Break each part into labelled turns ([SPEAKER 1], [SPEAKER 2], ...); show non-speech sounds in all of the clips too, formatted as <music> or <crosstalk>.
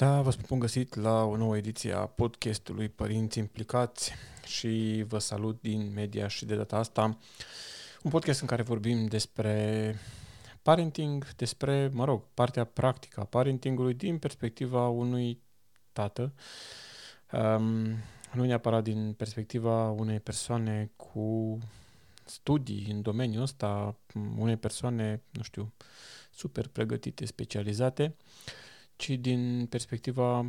[SPEAKER 1] Da, vă spun bun găsit la o nouă ediție a podcastului Părinți Implicați și vă salut din media și de data asta. Un podcast în care vorbim despre parenting, despre, mă rog, partea practică a parentingului din perspectiva unui tată, um, nu neapărat din perspectiva unei persoane cu studii în domeniul ăsta, unei persoane, nu știu, super pregătite, specializate, ci din perspectiva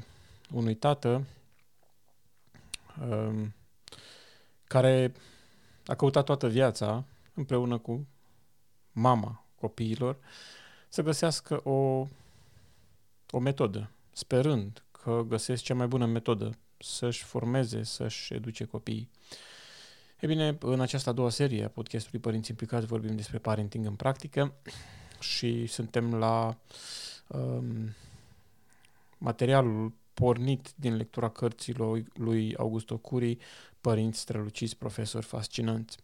[SPEAKER 1] unui tată um, care a căutat toată viața împreună cu mama copiilor să găsească o, o metodă, sperând că găsesc cea mai bună metodă să-și formeze, să-și educe copiii. E bine, în această a doua serie a podcastului Părinți Implicați vorbim despre parenting în practică <clears throat> și suntem la um, materialul pornit din lectura cărților lui Augusto Curi, Părinți străluciți, profesori fascinanți.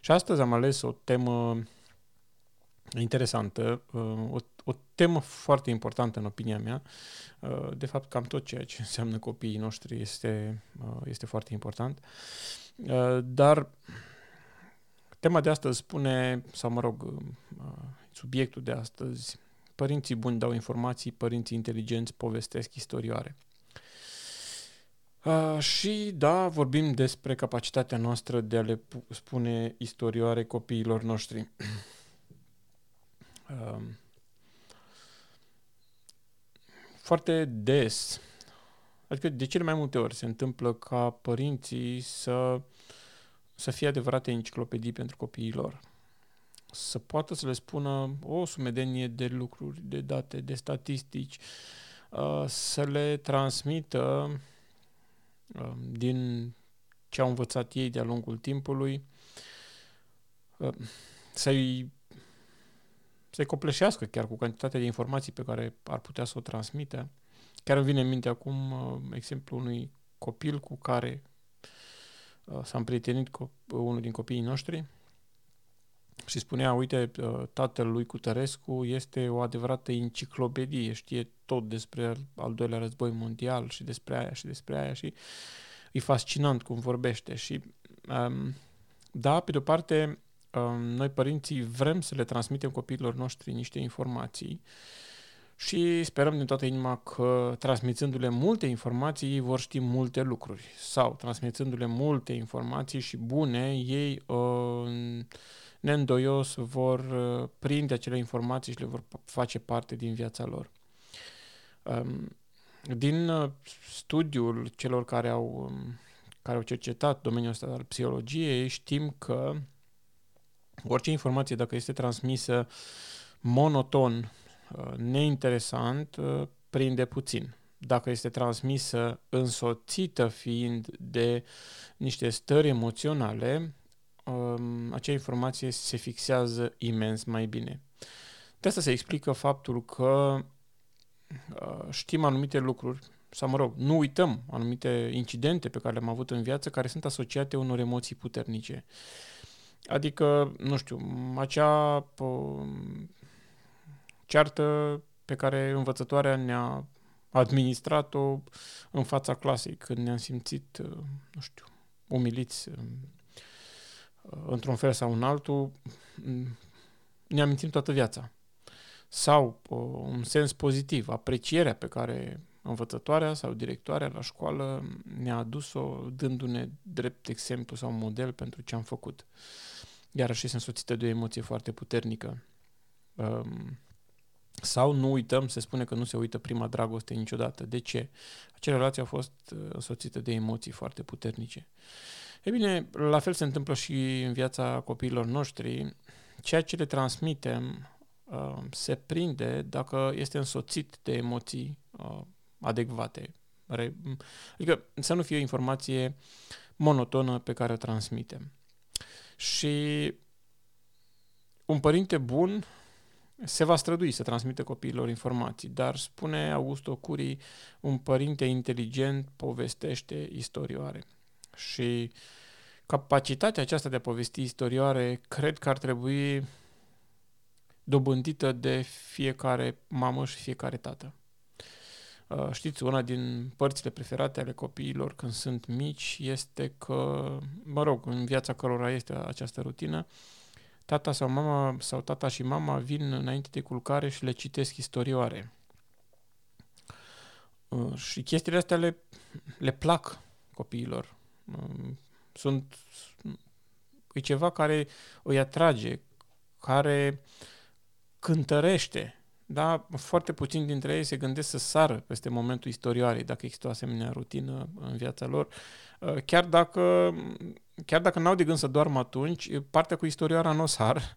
[SPEAKER 1] Și astăzi am ales o temă interesantă, uh, o, o temă foarte importantă în opinia mea. Uh, de fapt, cam tot ceea ce <laughs> înseamnă copiii noștri este, uh, este foarte important. Dar tema de astăzi spune, sau mă rog, subiectul de astăzi, părinții buni dau informații, părinții inteligenți povestesc istorioare. Uh, și da, vorbim despre capacitatea noastră de a le spune istorioare copiilor noștri. <clears throat> uh, foarte des, adică de cele mai multe ori se întâmplă ca părinții să, să fie adevărate enciclopedii pentru copiii lor. Să poată să le spună o sumedenie de lucruri, de date, de statistici, uh, să le transmită Um, din ce au învățat ei de-a lungul timpului, um, să-i, să-i copleșească chiar cu cantitatea de informații pe care ar putea să o transmită. Chiar îmi vine în minte acum uh, exemplu unui copil cu care uh, s-a împrietenit cu unul din copiii noștri și spunea, uite, uh, tatăl lui Cutărescu este o adevărată enciclopedie, știe tot despre al doilea război mondial și despre aia și despre aia și e fascinant cum vorbește și um, da, pe de-o parte, um, noi părinții vrem să le transmitem copiilor noștri niște informații și sperăm din toată inima că transmițându-le multe informații, ei vor ști multe lucruri sau transmițându-le multe informații și bune, ei uh, neîndoios vor uh, prinde acele informații și le vor face parte din viața lor. Um, din uh, studiul celor care au, um, care au cercetat domeniul ăsta al psihologiei, știm că orice informație, dacă este transmisă monoton, uh, neinteresant, prinde puțin. Dacă este transmisă însoțită fiind de niște stări emoționale, um, acea informație se fixează imens mai bine. De asta se explică faptul că uh, știm anumite lucruri, sau mă rog, nu uităm anumite incidente pe care le-am avut în viață care sunt asociate unor emoții puternice. Adică, nu știu, acea uh, ceartă pe care învățătoarea ne-a administrat-o în fața clasei, când ne-am simțit, uh, nu știu, umiliți, într-un fel sau în altul, ne amintim toată viața. Sau un sens pozitiv, aprecierea pe care învățătoarea sau directoarea la școală ne-a adus-o dându-ne drept exemplu sau model pentru ce am făcut. Iar așa este însoțită de o emoție foarte puternică. Um, sau nu uităm, se spune că nu se uită prima dragoste niciodată. De ce? Acea relație a fost uh, însoțită de emoții foarte puternice. E bine, la fel se întâmplă și în viața copiilor noștri. Ceea ce le transmitem uh, se prinde dacă este însoțit de emoții uh, adecvate. Adică să nu fie o informație monotonă pe care o transmitem. Și un părinte bun se va strădui să transmită copiilor informații, dar spune Augusto Curii, un părinte inteligent povestește istorioare. Și capacitatea aceasta de a povesti istorioare cred că ar trebui dobândită de fiecare mamă și fiecare tată. Uh, știți, una din părțile preferate ale copiilor când sunt mici este că, mă rog, în viața cărora este această rutină, tata sau mama sau tata și mama vin înainte de culcare și le citesc istorioare. Uh, și chestiile astea le, le plac copiilor. Uh, sunt, e ceva care îi atrage, care cântărește da, foarte puțin dintre ei se gândesc să sară peste momentul istorioarei, dacă există o asemenea rutină în viața lor. Uh, chiar dacă, chiar dacă n-au de gând să doarmă atunci, partea cu istorioara nu o sar,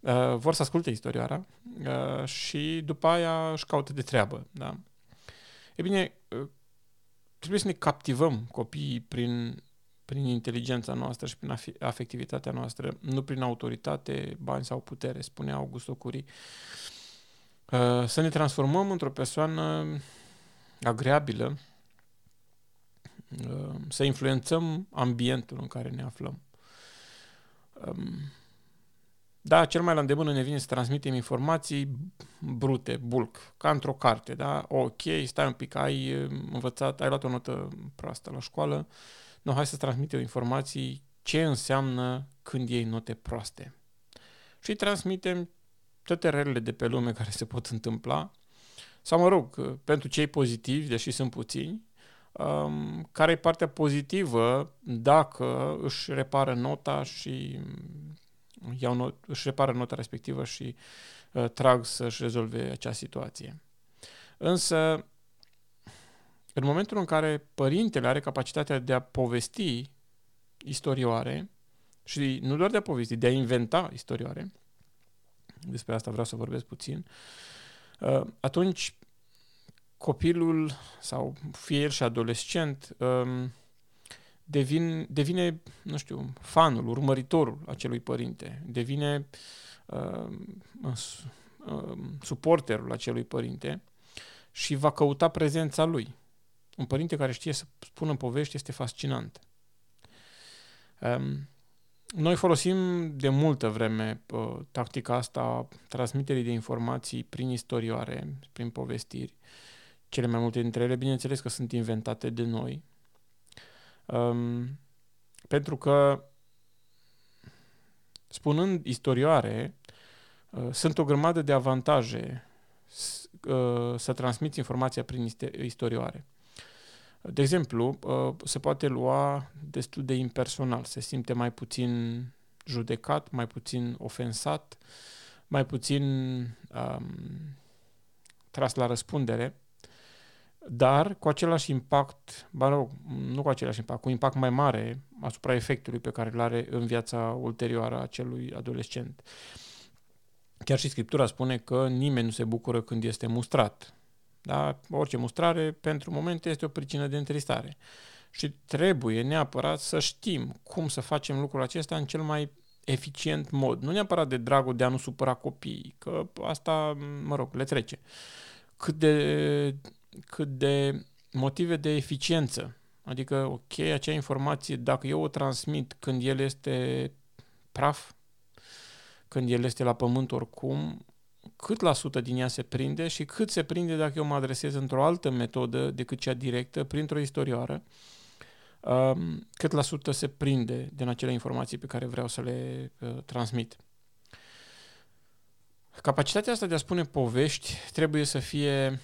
[SPEAKER 1] uh, vor să asculte istorioara uh, și după aia își caută de treabă. Da? E bine, trebuie să ne captivăm copiii prin, prin inteligența noastră și prin afectivitatea noastră, nu prin autoritate, bani sau putere, spunea Augusto Curie. Uh, să ne transformăm într-o persoană agreabilă, uh, să influențăm ambientul în care ne aflăm. Um, da, cel mai la îndemână ne vine să transmitem informații brute, bulk, ca într-o carte, da? Ok, stai un pic, ai uh, învățat, ai luat o notă proastă la școală, nu, hai să transmitem informații ce înseamnă când iei note proaste. Și transmitem toate relele de pe lume care se pot întâmpla, sau mă rog, pentru cei pozitivi, deși sunt puțini, um, care e partea pozitivă dacă își repară nota și iau not, își repară nota respectivă și uh, trag să-și rezolve acea situație. Însă, în momentul în care părintele are capacitatea de a povesti istorioare, și nu doar de a povesti, de a inventa istorioare, despre asta vreau să vorbesc puțin, uh, atunci copilul sau fie el și adolescent um, devin, devine, nu știu, fanul, urmăritorul acelui părinte, devine um, um, suporterul acelui părinte și va căuta prezența lui. Un părinte care știe să spună povești este fascinant. Noi folosim de multă vreme uh, tactica asta transmiterii de informații prin istorioare, prin povestiri. Cele mai multe dintre ele, bineînțeles că sunt inventate de noi. Um, pentru că, spunând istorioare, uh, sunt o grămadă de avantaje uh, să transmiți informația prin istorioare. De exemplu, uh, se poate lua destul de impersonal, se simte mai puțin judecat, mai puțin ofensat, mai puțin um, tras la răspundere, dar cu același impact, ba nu, nu cu același impact, cu impact mai mare asupra efectului pe care îl are în viața ulterioară a acelui adolescent. Chiar și Scriptura spune că nimeni nu se bucură când este mustrat. Da? Orice mustrare, pentru moment, este o pricină de întristare. Și trebuie neapărat să știm cum să facem lucrul acesta în cel mai eficient mod. Nu neapărat de dragul de a nu supăra copiii, că asta, mă rog, le trece. Cât de, cât de motive de eficiență. Adică, ok, acea informație, dacă eu o transmit când el este praf, când el este la pământ oricum, cât la sută din ea se prinde și cât se prinde dacă eu mă adresez într-o altă metodă decât cea directă, printr-o istorioară, um, cât la sută se prinde din acele informații pe care vreau să le uh, transmit. Capacitatea asta de a spune povești trebuie să fie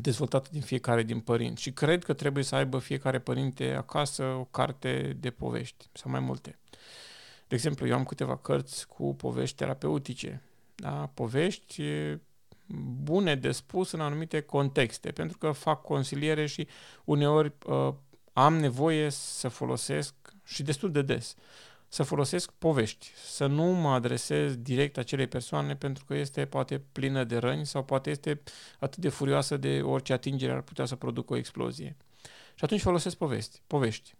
[SPEAKER 1] dezvoltată din fiecare din părinți și cred că trebuie să aibă fiecare părinte acasă o carte de povești sau mai multe. De exemplu, eu am câteva cărți cu povești terapeutice da? povești bune de spus în anumite contexte, pentru că fac consiliere și uneori uh, am nevoie să folosesc și destul de des să folosesc povești, să nu mă adresez direct acelei persoane pentru că este poate plină de răni sau poate este atât de furioasă de orice atingere ar putea să producă o explozie. Și atunci folosesc povesti, povești.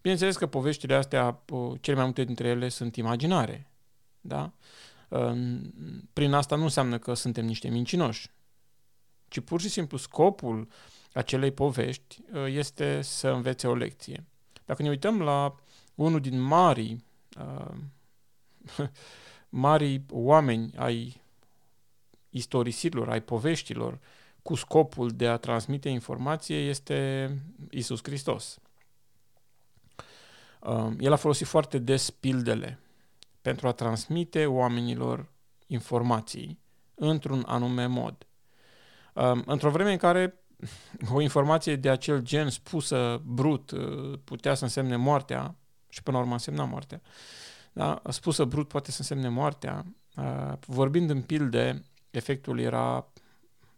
[SPEAKER 1] Bineînțeles că poveștile astea, uh, cele mai multe dintre ele sunt imaginare, da? Prin asta nu înseamnă că suntem niște mincinoși, ci pur și simplu scopul acelei povești uh, este să învețe o lecție. Dacă ne uităm la unul din marii, uh, <laughs> marii oameni ai istorisirilor, ai poveștilor, cu scopul de a transmite informație, este Isus Hristos. Uh, el a folosit foarte des pildele pentru a transmite oamenilor informații într-un anume mod. Um, într-o vreme în care <laughs> o informație de acel gen spusă brut uh, putea să însemne moartea și până la urmă însemna moartea, da? spusă brut poate să însemne moartea, uh, vorbind în pilde, efectul era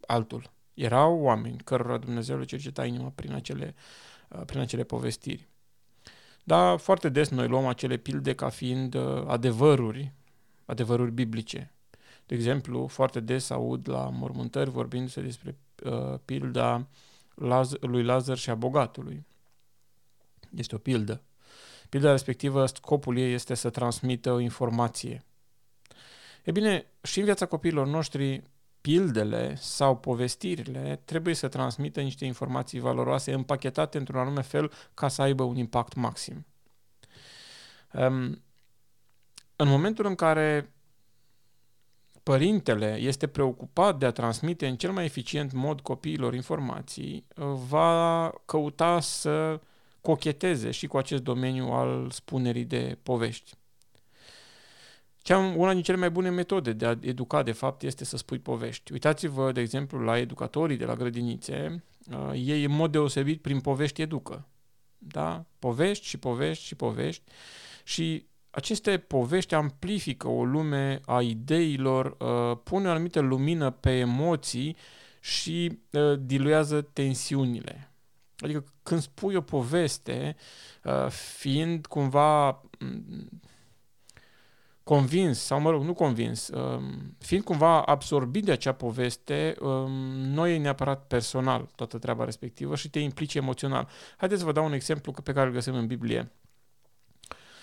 [SPEAKER 1] altul. Erau oameni cărora Dumnezeu le cerceta inima prin acele, uh, prin acele povestiri. Dar foarte des noi luăm acele pilde ca fiind adevăruri, adevăruri biblice. De exemplu, foarte des aud la mormântări vorbindu-se despre uh, pilda Laz- lui Lazar și a bogatului. Este o pildă. Pilda respectivă, scopul ei este să transmită o informație. E bine, și în viața copiilor noștri, pildele sau povestirile trebuie să transmită niște informații valoroase împachetate într-un anume fel ca să aibă un impact maxim. Um, în momentul în care părintele este preocupat de a transmite în cel mai eficient mod copiilor informații, va căuta să cocheteze și cu acest domeniu al spunerii de povești. Cea, una din cele mai bune metode de a educa, de fapt, este să spui povești. Uitați-vă, de exemplu, la educatorii de la grădinițe, uh, ei în mod deosebit prin povești educă. Da? Povești și povești și povești și aceste povești amplifică o lume a ideilor, uh, pune o anumită lumină pe emoții și uh, diluează tensiunile. Adică când spui o poveste, uh, fiind cumva mm, convins, sau mă rog, nu convins, um, fiind cumva absorbit de acea poveste, um, nu e neapărat personal toată treaba respectivă și te implici emoțional. Haideți să vă dau un exemplu pe care îl găsim în Biblie.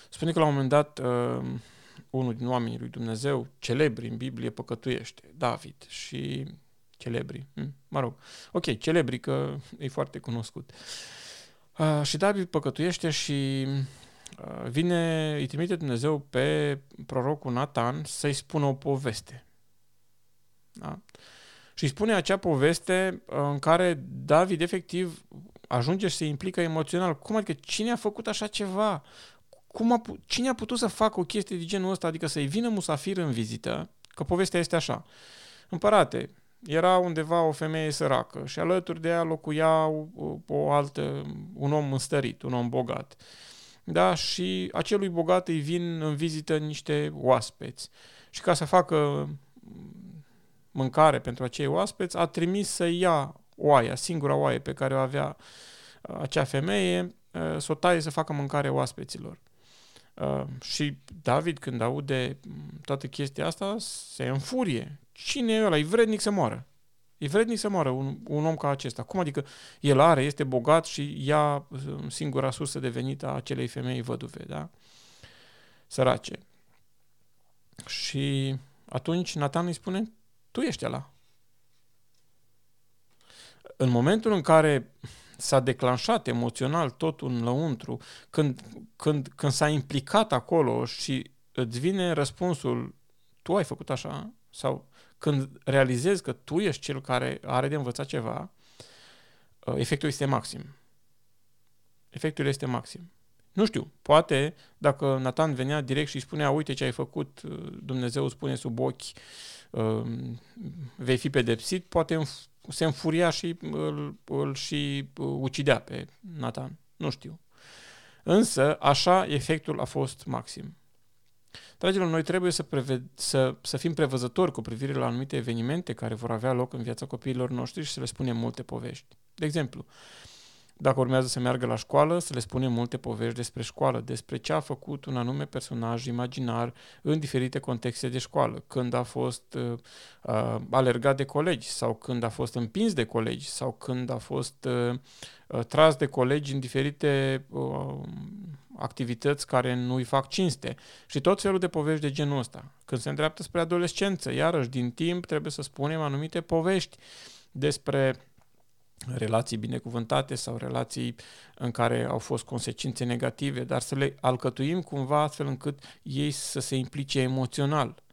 [SPEAKER 1] Spune că la un moment dat uh, unul din oamenii lui Dumnezeu, celebri în Biblie, păcătuiește, David și celebri, hm? mă rog, ok, celebri că e foarte cunoscut. Uh, și David păcătuiește și uh, vine, îi trimite Dumnezeu pe prorocul Nathan să-i spună o poveste. Da? Și îi spune acea poveste uh, în care David efectiv ajunge și se implică emoțional. Cum adică cine a făcut așa ceva? cum a, cine a putut să facă o chestie de genul ăsta, adică să-i vină musafir în vizită, că povestea este așa. Împărate, era undeva o femeie săracă și alături de ea locuia o, o altă, un om înstărit, un om bogat. Da, și acelui bogat îi vin în vizită niște oaspeți. Și ca să facă mâncare pentru acei oaspeți, a trimis să ia oaia, singura oaie pe care o avea acea femeie, să o taie să facă mâncare oaspeților. Uh, și David, când aude toată chestia asta, se înfurie. Cine e ăla? E vrednic să moară. E vrednic să moară un, un om ca acesta. Cum adică el are, este bogat și ia uh, singura sursă de venit a acelei femei văduve, da? Sărace. Și atunci Nathan îi spune, tu ești ăla. În momentul în care s-a declanșat emoțional totul în lăuntru, când, când, când s-a implicat acolo și îți vine răspunsul, tu ai făcut așa, sau când realizezi că tu ești cel care are de învățat ceva, uh, efectul este maxim. Efectul este maxim. Nu știu, poate dacă Nathan venea direct și spunea, uite ce ai făcut, uh, Dumnezeu spune sub ochi, uh, vei fi pedepsit, poate se înfuria și îl, îl și ucidea pe Nathan. Nu știu. Însă, așa, efectul a fost maxim. Dragilor, noi trebuie să, preve- să, să fim prevăzători cu privire la anumite evenimente care vor avea loc în viața copiilor noștri și să le spunem multe povești. De exemplu, dacă urmează să meargă la școală, să le spunem multe povești despre școală, despre ce a făcut un anume personaj imaginar în diferite contexte de școală, când a fost uh, uh, alergat de colegi sau când a fost împins de colegi sau când a fost uh, uh, tras de colegi în diferite uh, activități care nu îi fac cinste și tot felul de povești de genul ăsta. Când se îndreaptă spre adolescență, iarăși din timp trebuie să spunem anumite povești despre relații binecuvântate sau relații în care au fost consecințe negative, dar să le alcătuim cumva astfel încât ei să se implice emoțional.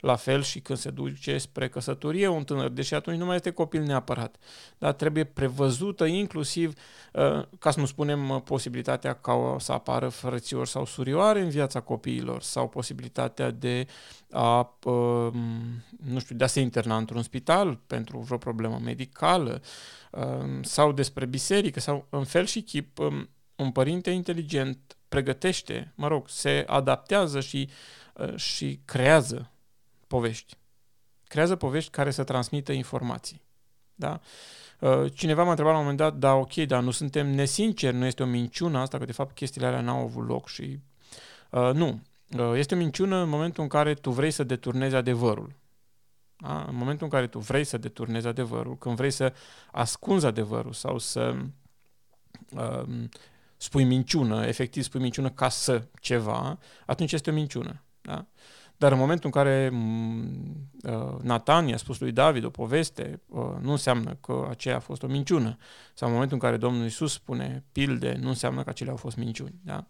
[SPEAKER 1] La fel și când se duce spre căsătorie un tânăr, deși atunci nu mai este copil neapărat, dar trebuie prevăzută inclusiv, uh, ca să nu spunem, uh, posibilitatea ca să apară frățiori sau surioare în viața copiilor sau posibilitatea de a, uh, nu știu, de a se interna într-un spital pentru vreo problemă medicală sau despre biserică sau în fel și chip um, un părinte inteligent pregătește, mă rog, se adaptează și, și creează povești. Creează povești care să transmită informații. Da? Uh, cineva m-a întrebat la un moment dat, da, ok, dar nu suntem nesinceri, nu este o minciună asta, că de fapt chestiile alea n-au avut loc și... Uh, nu. Uh, este o minciună în momentul în care tu vrei să deturnezi adevărul. Da? În momentul în care tu vrei să deturnezi adevărul, când vrei să ascunzi adevărul sau să uh, spui minciună, efectiv spui minciună ca să ceva, atunci este o minciună. Da? Dar în momentul în care mm, uh, Nathan i-a spus lui David o poveste, uh, nu înseamnă că aceea a fost o minciună. Sau în momentul în care Domnul Isus spune pilde, nu înseamnă că acelea au fost minciuni. Da?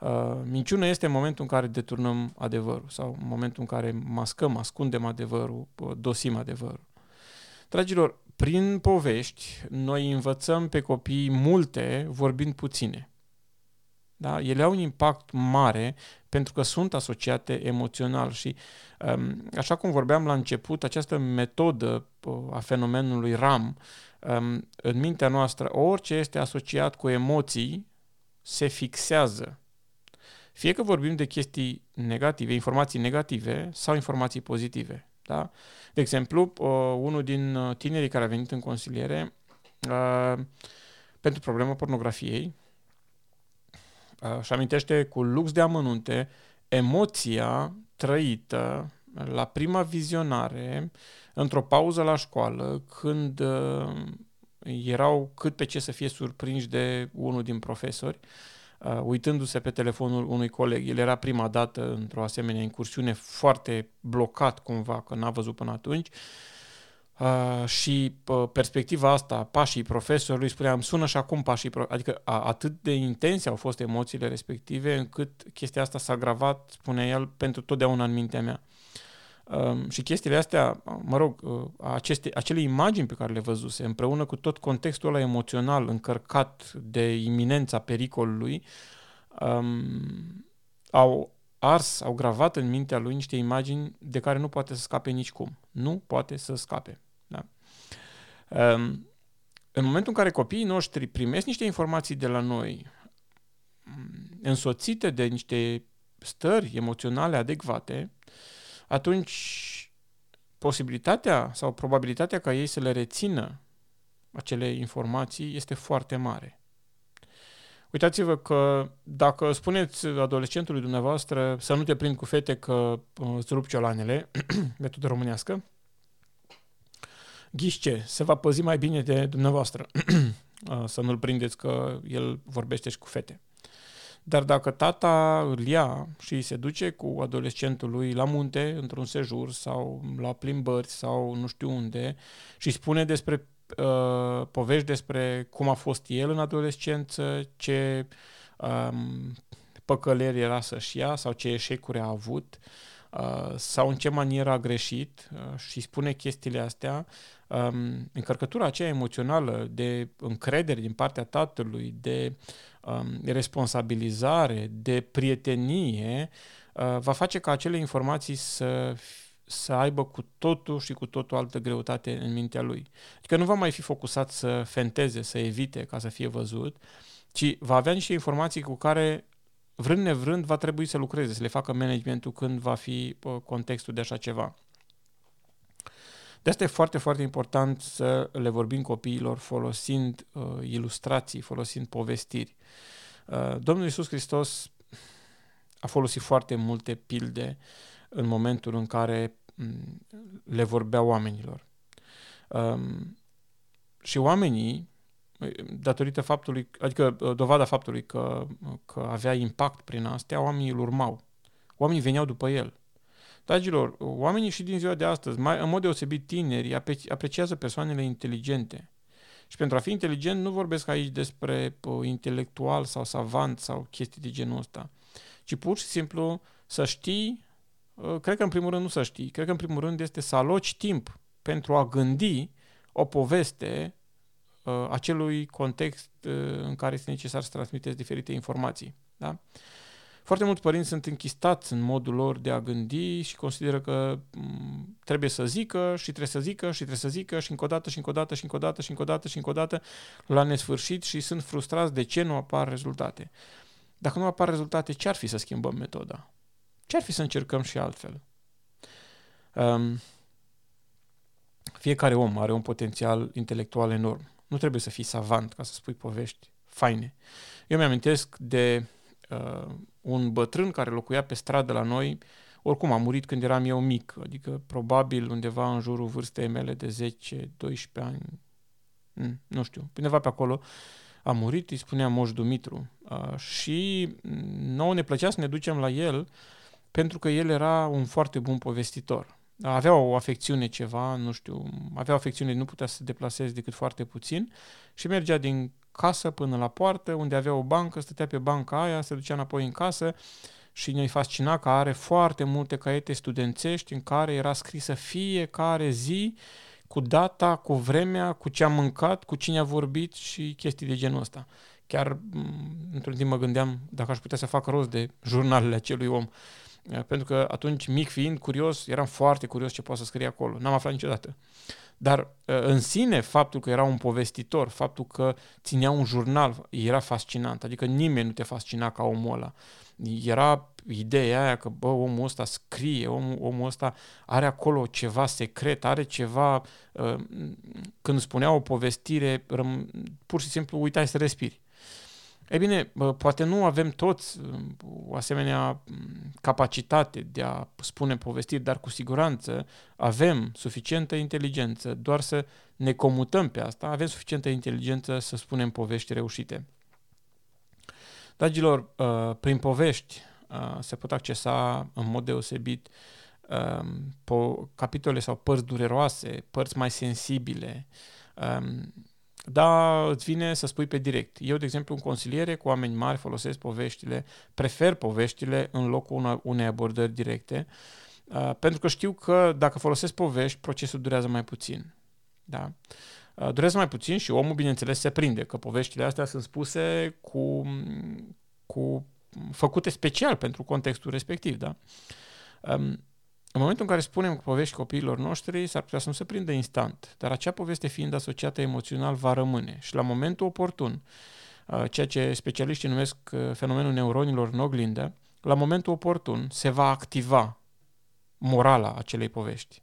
[SPEAKER 1] Uh, minciună este în momentul în care deturnăm adevărul sau în momentul în care mascăm, ascundem adevărul, dosim adevărul. Dragilor, prin povești, noi învățăm pe copii multe vorbind puține. Da? Ele au un impact mare pentru că sunt asociate emoțional și um, așa cum vorbeam la început, această metodă uh, a fenomenului RAM um, în mintea noastră, orice este asociat cu emoții se fixează. Fie că vorbim de chestii negative, informații negative sau informații pozitive. Da? De exemplu, uh, unul din uh, tinerii care a venit în consiliere pentru problema pornografiei, și amintește cu lux de amănunte emoția trăită la prima vizionare într-o pauză la școală când uh, erau cât pe ce să fie surprinși de unul din profesori uh, uitându-se pe telefonul unui coleg. El era prima dată într-o asemenea incursiune foarte blocat cumva, că n-a văzut până atunci Uh, și uh, perspectiva asta, pașii profesorului, spuneam, sună și acum pașii, pro- adică a, atât de intense au fost emoțiile respective, încât chestia asta s-a gravat, spune el, pentru totdeauna în mintea mea. Uh, și chestiile astea, mă rog, uh, aceste, acele imagini pe care le văzuse, împreună cu tot contextul ăla emoțional încărcat de iminența pericolului, um, au ars, au gravat în mintea lui niște imagini de care nu poate să scape nicicum. Nu poate să scape. Ehm, în momentul în care copiii noștri primesc niște informații de la noi, mm, însoțite de niște stări emoționale adecvate, atunci posibilitatea sau probabilitatea ca ei să le rețină acele informații este foarte mare. Uitați-vă că dacă spuneți adolescentului dumneavoastră să nu te prind cu fete că uh, îți rup ciolanele, <clears throat> metodă românească, Ghișce, se va păzi mai bine de dumneavoastră <clears throat> să nu-l prindeți că el vorbește și cu fete. Dar dacă tata îl ia și se duce cu adolescentul lui la munte, într-un sejur sau la plimbări sau nu știu unde și spune despre uh, povești despre cum a fost el în adolescență, ce um, păcăleri era să-și ia sau ce eșecuri a avut uh, sau în ce manieră a greșit uh, și spune chestiile astea, um, încărcătura aceea emoțională de încredere din partea tatălui, de um, responsabilizare, de prietenie, uh, va face ca acele informații să să aibă cu totul și cu totul altă greutate în mintea lui. Adică nu va mai fi focusat să fenteze, să evite ca să fie văzut, ci va avea niște informații cu care vrând nevrând va trebui să lucreze, să le facă managementul când va fi uh, contextul de așa ceva. De asta e foarte, foarte important să le vorbim copiilor folosind uh, ilustrații, folosind povestiri. Uh, Domnul Iisus Hristos a folosit foarte multe pilde în momentul în care um, le vorbea oamenilor. Um, și oamenii datorită faptului, adică dovada faptului că, că avea impact prin astea, oamenii îl urmau. Oamenii veneau după el. Dragilor, oamenii și din ziua de astăzi, mai, în mod deosebit tineri, apreciază persoanele inteligente. Și pentru a fi inteligent nu vorbesc aici despre uh, intelectual sau savant sau chestii de genul ăsta, ci pur și simplu să știi, uh, cred că în primul rând nu să știi, cred că în primul rând este să aloci timp pentru a gândi o poveste uh, acelui context uh, în care este necesar să transmiteți diferite informații. Da? Foarte mulți părinți sunt închistați în modul lor de a gândi și consideră că m- trebuie să zică și trebuie să zică și trebuie să zică și încă o dată și încă o dată și încă o dată și încă o dată și încă o dată la nesfârșit și sunt frustrați de ce nu apar rezultate. Dacă nu apar rezultate, ce ar fi să schimbăm metoda? Ce ar fi să încercăm și altfel? Um, fiecare om are un potențial intelectual enorm. Nu trebuie să fii savant ca să spui povești faine. Eu mi-amintesc de uh, un bătrân care locuia pe stradă la noi, oricum a murit când eram eu mic, adică probabil undeva în jurul vârstei mele de 10-12 ani, mm, nu știu, undeva pe acolo, a murit, îi spunea Moș Dumitru. Uh, și nouă ne plăcea să ne ducem la el pentru că el era un foarte bun povestitor. Avea o afecțiune ceva, nu știu, avea o afecțiune, nu putea să se deplaseze decât foarte puțin și mergea din casă până la poartă, unde avea o bancă, stătea pe banca aia, se ducea înapoi în casă și ne-i fascina că are foarte multe caiete studențești în care era scrisă fiecare zi cu data, cu vremea, cu ce a mâncat, cu cine a vorbit și chestii de genul ăsta. Chiar într-un timp mă gândeam dacă aș putea să fac rost de jurnalele acelui om. Pentru că atunci, mic fiind, curios, eram foarte curios ce poate să scrie acolo. N-am aflat niciodată. Dar uh, în sine, faptul că era un povestitor, faptul că ținea un jurnal, era fascinant. Adică nimeni nu te fascina ca omul ăla. Era ideea aia că, bă, omul ăsta scrie, omul, omul ăsta are acolo ceva secret, are ceva... Uh, când spunea o povestire, pur și simplu uitai să respiri. E bine, poate nu avem toți o asemenea capacitate de a spune povestiri, dar cu siguranță avem suficientă inteligență doar să ne comutăm pe asta, avem suficientă inteligență să spunem povești reușite. Dragilor, prin povești se pot accesa în mod deosebit capitole sau părți dureroase, părți mai sensibile, da, îți vine să spui pe direct. Eu, de exemplu, în consiliere cu oameni mari folosesc poveștile, prefer poveștile în locul una, unei abordări directe, uh, pentru că știu că dacă folosesc povești, procesul durează mai puțin. Da? Uh, durează mai puțin și omul, bineînțeles, se prinde că poveștile astea sunt spuse cu, cu făcute special pentru contextul respectiv. Da? Um, în momentul în care spunem povești copiilor noștri, s-ar putea să nu se prindă instant, dar acea poveste fiind asociată emoțional va rămâne și la momentul oportun, uh, ceea ce specialiștii numesc uh, fenomenul neuronilor în oglindă, la momentul oportun se va activa morala acelei povești.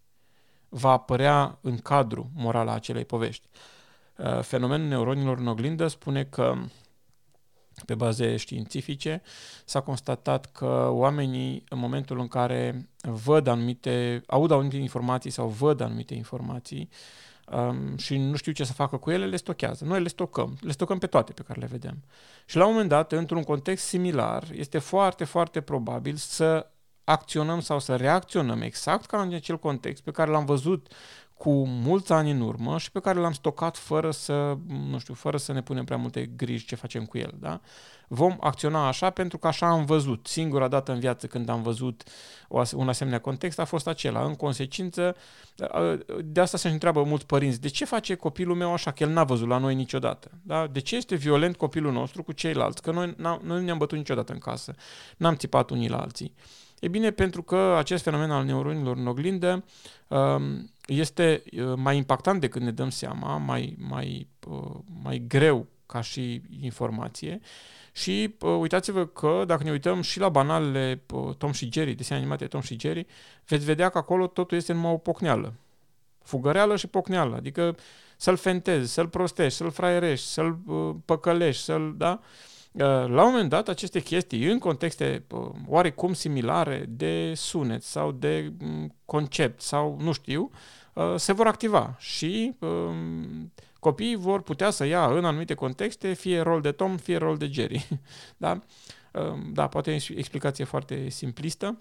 [SPEAKER 1] Va apărea în cadru morala acelei povești. Uh, fenomenul neuronilor în oglindă spune că pe baze științifice, s-a constatat că oamenii, în momentul în care văd anumite, aud anumite informații sau văd anumite informații um, și nu știu ce să facă cu ele, le stochează. Noi le stocăm, le stocăm pe toate pe care le vedem. Și la un moment dat, într-un context similar, este foarte, foarte probabil să acționăm sau să reacționăm exact ca în acel context pe care l-am văzut cu mulți ani în urmă și pe care l-am stocat fără să, nu știu, fără să ne punem prea multe griji ce facem cu el, da? Vom acționa așa pentru că așa am văzut. Singura dată în viață când am văzut un asemenea context a fost acela. În consecință, de asta se întreabă mulți părinți, de ce face copilul meu așa, că el n-a văzut la noi niciodată? Da? De ce este violent copilul nostru cu ceilalți? Că noi, noi nu ne-am bătut niciodată în casă, n-am țipat unii la alții. E bine, pentru că acest fenomen al neuronilor în oglindă um, este uh, mai impactant decât ne dăm seama, mai, mai, uh, mai greu ca și informație. Și uh, uitați-vă că dacă ne uităm și la banalele Tom și Jerry, desene animate Tom și Jerry, veți vedea că acolo totul este numai o pocneală. Fugăreală și pocneală, adică să-l fentezi, să-l prostești, să-l fraierești, să-l păcălești, să-l, da? La un moment dat, aceste chestii, în contexte oarecum similare de sunet sau de concept sau nu știu, Uh, se vor activa și um, Copiii vor putea să ia în anumite contexte fie rol de Tom, fie rol de Jerry. <laughs> da? Ehm, da, poate e o explicație foarte simplistă,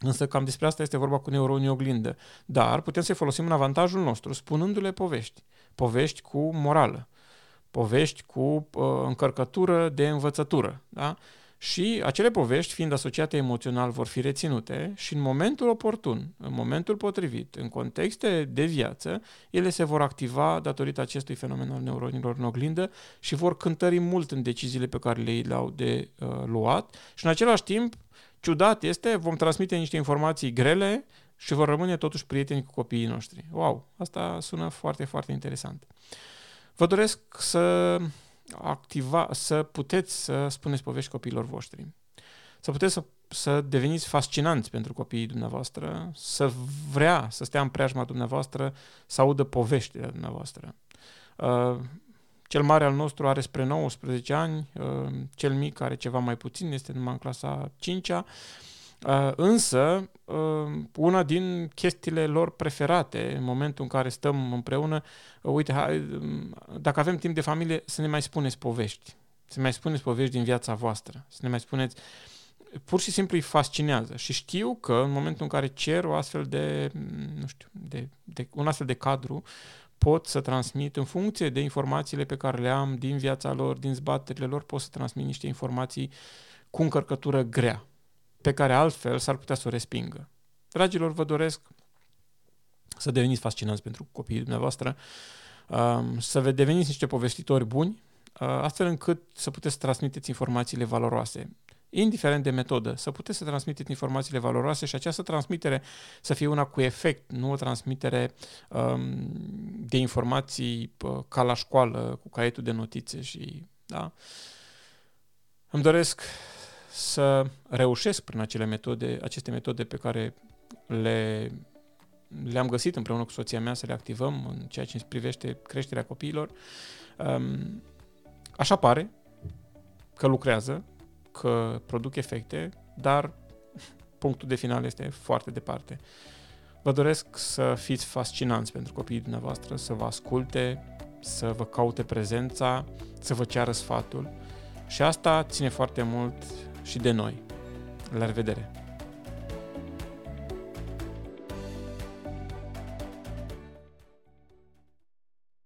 [SPEAKER 1] însă cam despre asta este vorba cu neuronii oglindă. Dar putem să-i folosim în avantajul nostru, spunându-le povești. Povești cu morală, povești cu uh, încărcătură de învățătură. Da? Și acele povești, fiind asociate emoțional, vor fi reținute și în momentul oportun, în momentul potrivit, în contexte de viață, ele se vor activa datorită acestui fenomen al neuronilor în oglindă și vor cântări mult în deciziile pe care le-au de uh, luat și în același timp, ciudat este, vom transmite niște informații grele și vor rămâne totuși prieteni cu copiii noștri. Wow, asta sună foarte, foarte interesant. Vă doresc să activa, să puteți să spuneți povești copiilor voștri. Să puteți să, să deveniți fascinanți pentru copiii dumneavoastră, să vrea să stea în preajma dumneavoastră, să audă poveștile dumneavoastră. Uh, cel mare al nostru are spre 19 ani, uh, cel mic are ceva mai puțin, este numai în clasa 5-a, Uh, însă, uh, una din chestiile lor preferate în momentul în care stăm împreună, uh, uite, hai, um, dacă avem timp de familie, să ne mai spuneți povești. Să ne mai spuneți povești din viața voastră. Să ne mai spuneți pur și simplu îi fascinează și știu că în momentul în care cer o astfel de, mm, nu știu, de, de, un astfel de cadru, pot să transmit în funcție de informațiile pe care le am din viața lor, din zbaterile lor, pot să transmit niște informații cu încărcătură grea pe care altfel s-ar putea să o respingă. Dragilor, vă doresc să deveniți fascinanți pentru copiii dumneavoastră, um, să deveniți niște povestitori buni, uh, astfel încât să puteți să transmiteți informațiile valoroase, indiferent de metodă, să puteți să transmiteți informațiile valoroase și această transmitere să fie una cu efect, nu o transmitere um, de informații uh, ca la școală, cu caietul de notițe și, da? Îmi doresc să reușesc prin acele metode, aceste metode pe care le, le-am găsit împreună cu soția mea să le activăm în ceea ce privește creșterea copiilor. Um, așa pare că lucrează, că produc efecte, dar punctul de final este foarte departe. Vă doresc să fiți fascinanți pentru copiii dumneavoastră, să vă asculte, să vă caute prezența, să vă ceară sfatul și asta ține foarte mult și de noi. La revedere!